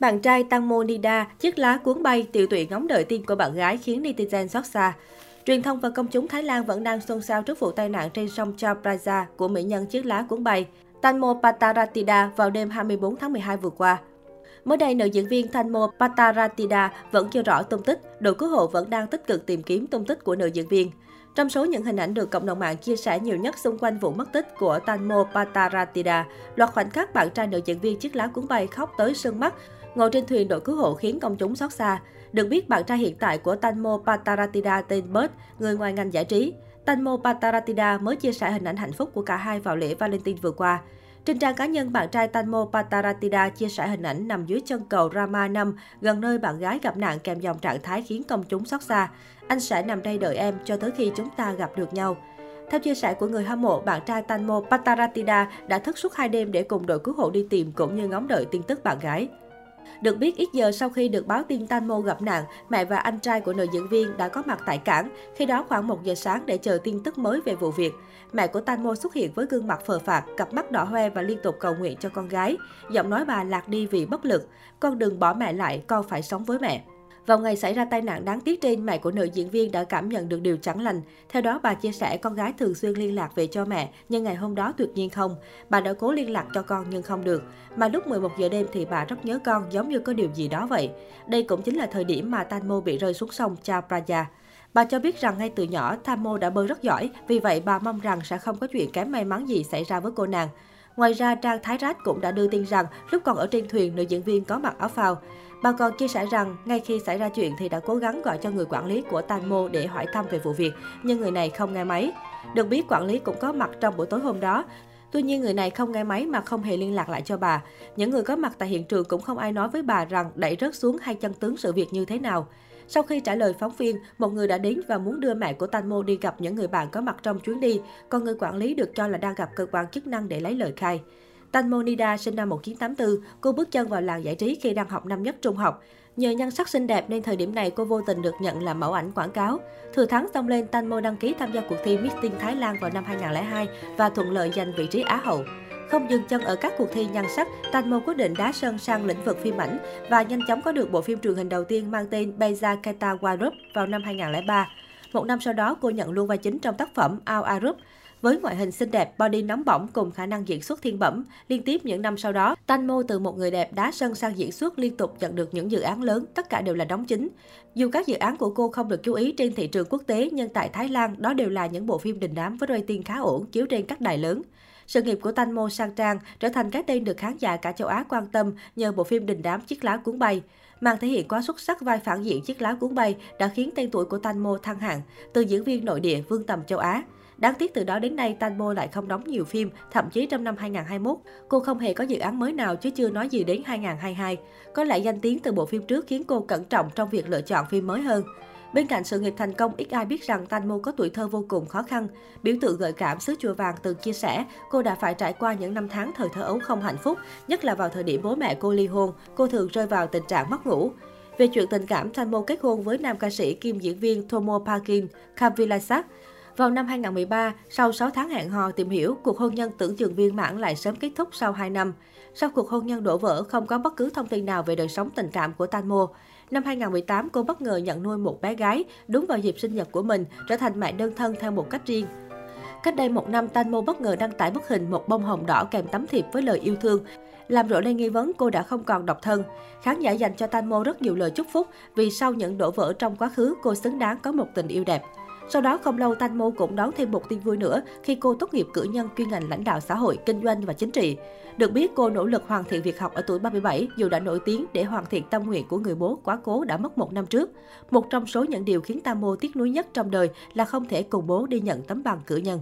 Bạn trai Tăng Mô Nida, chiếc lá cuốn bay, tiểu tụy ngóng đợi tin của bạn gái khiến netizen xót xa. Truyền thông và công chúng Thái Lan vẫn đang xôn xao trước vụ tai nạn trên sông Chao Phraya của mỹ nhân chiếc lá cuốn bay. Tanmo Pataratida vào đêm 24 tháng 12 vừa qua. Mới đây, nữ diễn viên Tanmo Pataratida vẫn chưa rõ tung tích, đội cứu hộ vẫn đang tích cực tìm kiếm tung tích của nữ diễn viên. Trong số những hình ảnh được cộng đồng mạng chia sẻ nhiều nhất xung quanh vụ mất tích của Tanmo Pataratida, loạt khoảnh khắc bạn trai nữ diễn viên chiếc lá cuốn bay khóc tới sưng mắt, ngồi trên thuyền đội cứu hộ khiến công chúng xót xa. Được biết, bạn trai hiện tại của Tanmo Pataratida tên Bert, người ngoài ngành giải trí. Tanmo Pataratida mới chia sẻ hình ảnh hạnh phúc của cả hai vào lễ Valentine vừa qua. Trên trang cá nhân, bạn trai Tanmo Pataratida chia sẻ hình ảnh nằm dưới chân cầu Rama 5, gần nơi bạn gái gặp nạn kèm dòng trạng thái khiến công chúng xót xa. Anh sẽ nằm đây đợi em cho tới khi chúng ta gặp được nhau. Theo chia sẻ của người hâm mộ, bạn trai Tanmo Pataratida đã thức suốt hai đêm để cùng đội cứu hộ đi tìm cũng như ngóng đợi tin tức bạn gái. Được biết, ít giờ sau khi được báo tin Tanmo gặp nạn, mẹ và anh trai của nữ diễn viên đã có mặt tại cảng, khi đó khoảng 1 giờ sáng để chờ tin tức mới về vụ việc. Mẹ của Tanmo xuất hiện với gương mặt phờ phạc, cặp mắt đỏ hoe và liên tục cầu nguyện cho con gái. Giọng nói bà lạc đi vì bất lực. Con đừng bỏ mẹ lại, con phải sống với mẹ. Vào ngày xảy ra tai nạn đáng tiếc trên, mẹ của nữ diễn viên đã cảm nhận được điều chẳng lành. Theo đó, bà chia sẻ con gái thường xuyên liên lạc về cho mẹ, nhưng ngày hôm đó tuyệt nhiên không. Bà đã cố liên lạc cho con nhưng không được. Mà lúc 11 giờ đêm thì bà rất nhớ con, giống như có điều gì đó vậy. Đây cũng chính là thời điểm mà Tanmo bị rơi xuống sông Chao Phraya. Bà cho biết rằng ngay từ nhỏ, Tamo đã bơi rất giỏi, vì vậy bà mong rằng sẽ không có chuyện kém may mắn gì xảy ra với cô nàng. Ngoài ra, trang Thái Rát cũng đã đưa tin rằng lúc còn ở trên thuyền, nữ diễn viên có mặc áo phao. Bà còn chia sẻ rằng, ngay khi xảy ra chuyện thì đã cố gắng gọi cho người quản lý của Tanmo để hỏi thăm về vụ việc, nhưng người này không nghe máy. Được biết, quản lý cũng có mặt trong buổi tối hôm đó. Tuy nhiên, người này không nghe máy mà không hề liên lạc lại cho bà. Những người có mặt tại hiện trường cũng không ai nói với bà rằng đẩy rớt xuống hay chân tướng sự việc như thế nào. Sau khi trả lời phóng viên, một người đã đến và muốn đưa mẹ của Tanmo đi gặp những người bạn có mặt trong chuyến đi, còn người quản lý được cho là đang gặp cơ quan chức năng để lấy lời khai. Tanmonida sinh năm 1984, cô bước chân vào làng giải trí khi đang học năm nhất trung học. Nhờ nhan sắc xinh đẹp nên thời điểm này cô vô tình được nhận làm mẫu ảnh quảng cáo. Thừa thắng xông lên, Tanmo đăng ký tham gia cuộc thi Miss Teen Thái Lan vào năm 2002 và thuận lợi giành vị trí Á hậu. Không dừng chân ở các cuộc thi nhan sắc, Tanmo quyết định đá sân sang lĩnh vực phim ảnh và nhanh chóng có được bộ phim truyền hình đầu tiên mang tên Beza Keta Warup vào năm 2003. Một năm sau đó, cô nhận luôn vai chính trong tác phẩm Ao Arup. Với ngoại hình xinh đẹp, body nóng bỏng cùng khả năng diễn xuất thiên bẩm, liên tiếp những năm sau đó, Tanmo từ một người đẹp đá sân sang diễn xuất liên tục nhận được những dự án lớn, tất cả đều là đóng chính. Dù các dự án của cô không được chú ý trên thị trường quốc tế, nhưng tại Thái Lan, đó đều là những bộ phim đình đám với rating khá ổn, chiếu trên các đài lớn. Sự nghiệp của Tanmo sang trang trở thành cái tên được khán giả cả châu Á quan tâm nhờ bộ phim đình đám Chiếc lá cuốn bay. Màn thể hiện quá xuất sắc vai phản diện Chiếc lá cuốn bay đã khiến tên tuổi của Tanmo thăng hạng từ diễn viên nội địa vương tầm châu Á. Đáng tiếc từ đó đến nay, Tanmo lại không đóng nhiều phim, thậm chí trong năm 2021, cô không hề có dự án mới nào chứ chưa nói gì đến 2022. Có lẽ danh tiếng từ bộ phim trước khiến cô cẩn trọng trong việc lựa chọn phim mới hơn. Bên cạnh sự nghiệp thành công, ít ai biết rằng Tanmo có tuổi thơ vô cùng khó khăn. Biểu tượng gợi cảm xứ chùa vàng từng chia sẻ, cô đã phải trải qua những năm tháng thời thơ ấu không hạnh phúc, nhất là vào thời điểm bố mẹ cô ly hôn, cô thường rơi vào tình trạng mất ngủ. Về chuyện tình cảm, Tanmo kết hôn với nam ca sĩ kim diễn viên Tomo Parkin Kavilasak. Vào năm 2013, sau 6 tháng hẹn hò tìm hiểu, cuộc hôn nhân tưởng chừng viên mãn lại sớm kết thúc sau 2 năm. Sau cuộc hôn nhân đổ vỡ, không có bất cứ thông tin nào về đời sống tình cảm của Tanmo. Năm 2018, cô bất ngờ nhận nuôi một bé gái, đúng vào dịp sinh nhật của mình, trở thành mẹ đơn thân theo một cách riêng. Cách đây một năm, Tanmo bất ngờ đăng tải bức hình một bông hồng đỏ kèm tấm thiệp với lời yêu thương. Làm rộ lên nghi vấn cô đã không còn độc thân. Khán giả dành cho Tanmo rất nhiều lời chúc phúc vì sau những đổ vỡ trong quá khứ, cô xứng đáng có một tình yêu đẹp. Sau đó không lâu Thanh Mô cũng đón thêm một tin vui nữa khi cô tốt nghiệp cử nhân chuyên ngành lãnh đạo xã hội, kinh doanh và chính trị. Được biết cô nỗ lực hoàn thiện việc học ở tuổi 37 dù đã nổi tiếng để hoàn thiện tâm nguyện của người bố quá cố đã mất một năm trước. Một trong số những điều khiến Tam Mô tiếc nuối nhất trong đời là không thể cùng bố đi nhận tấm bằng cử nhân.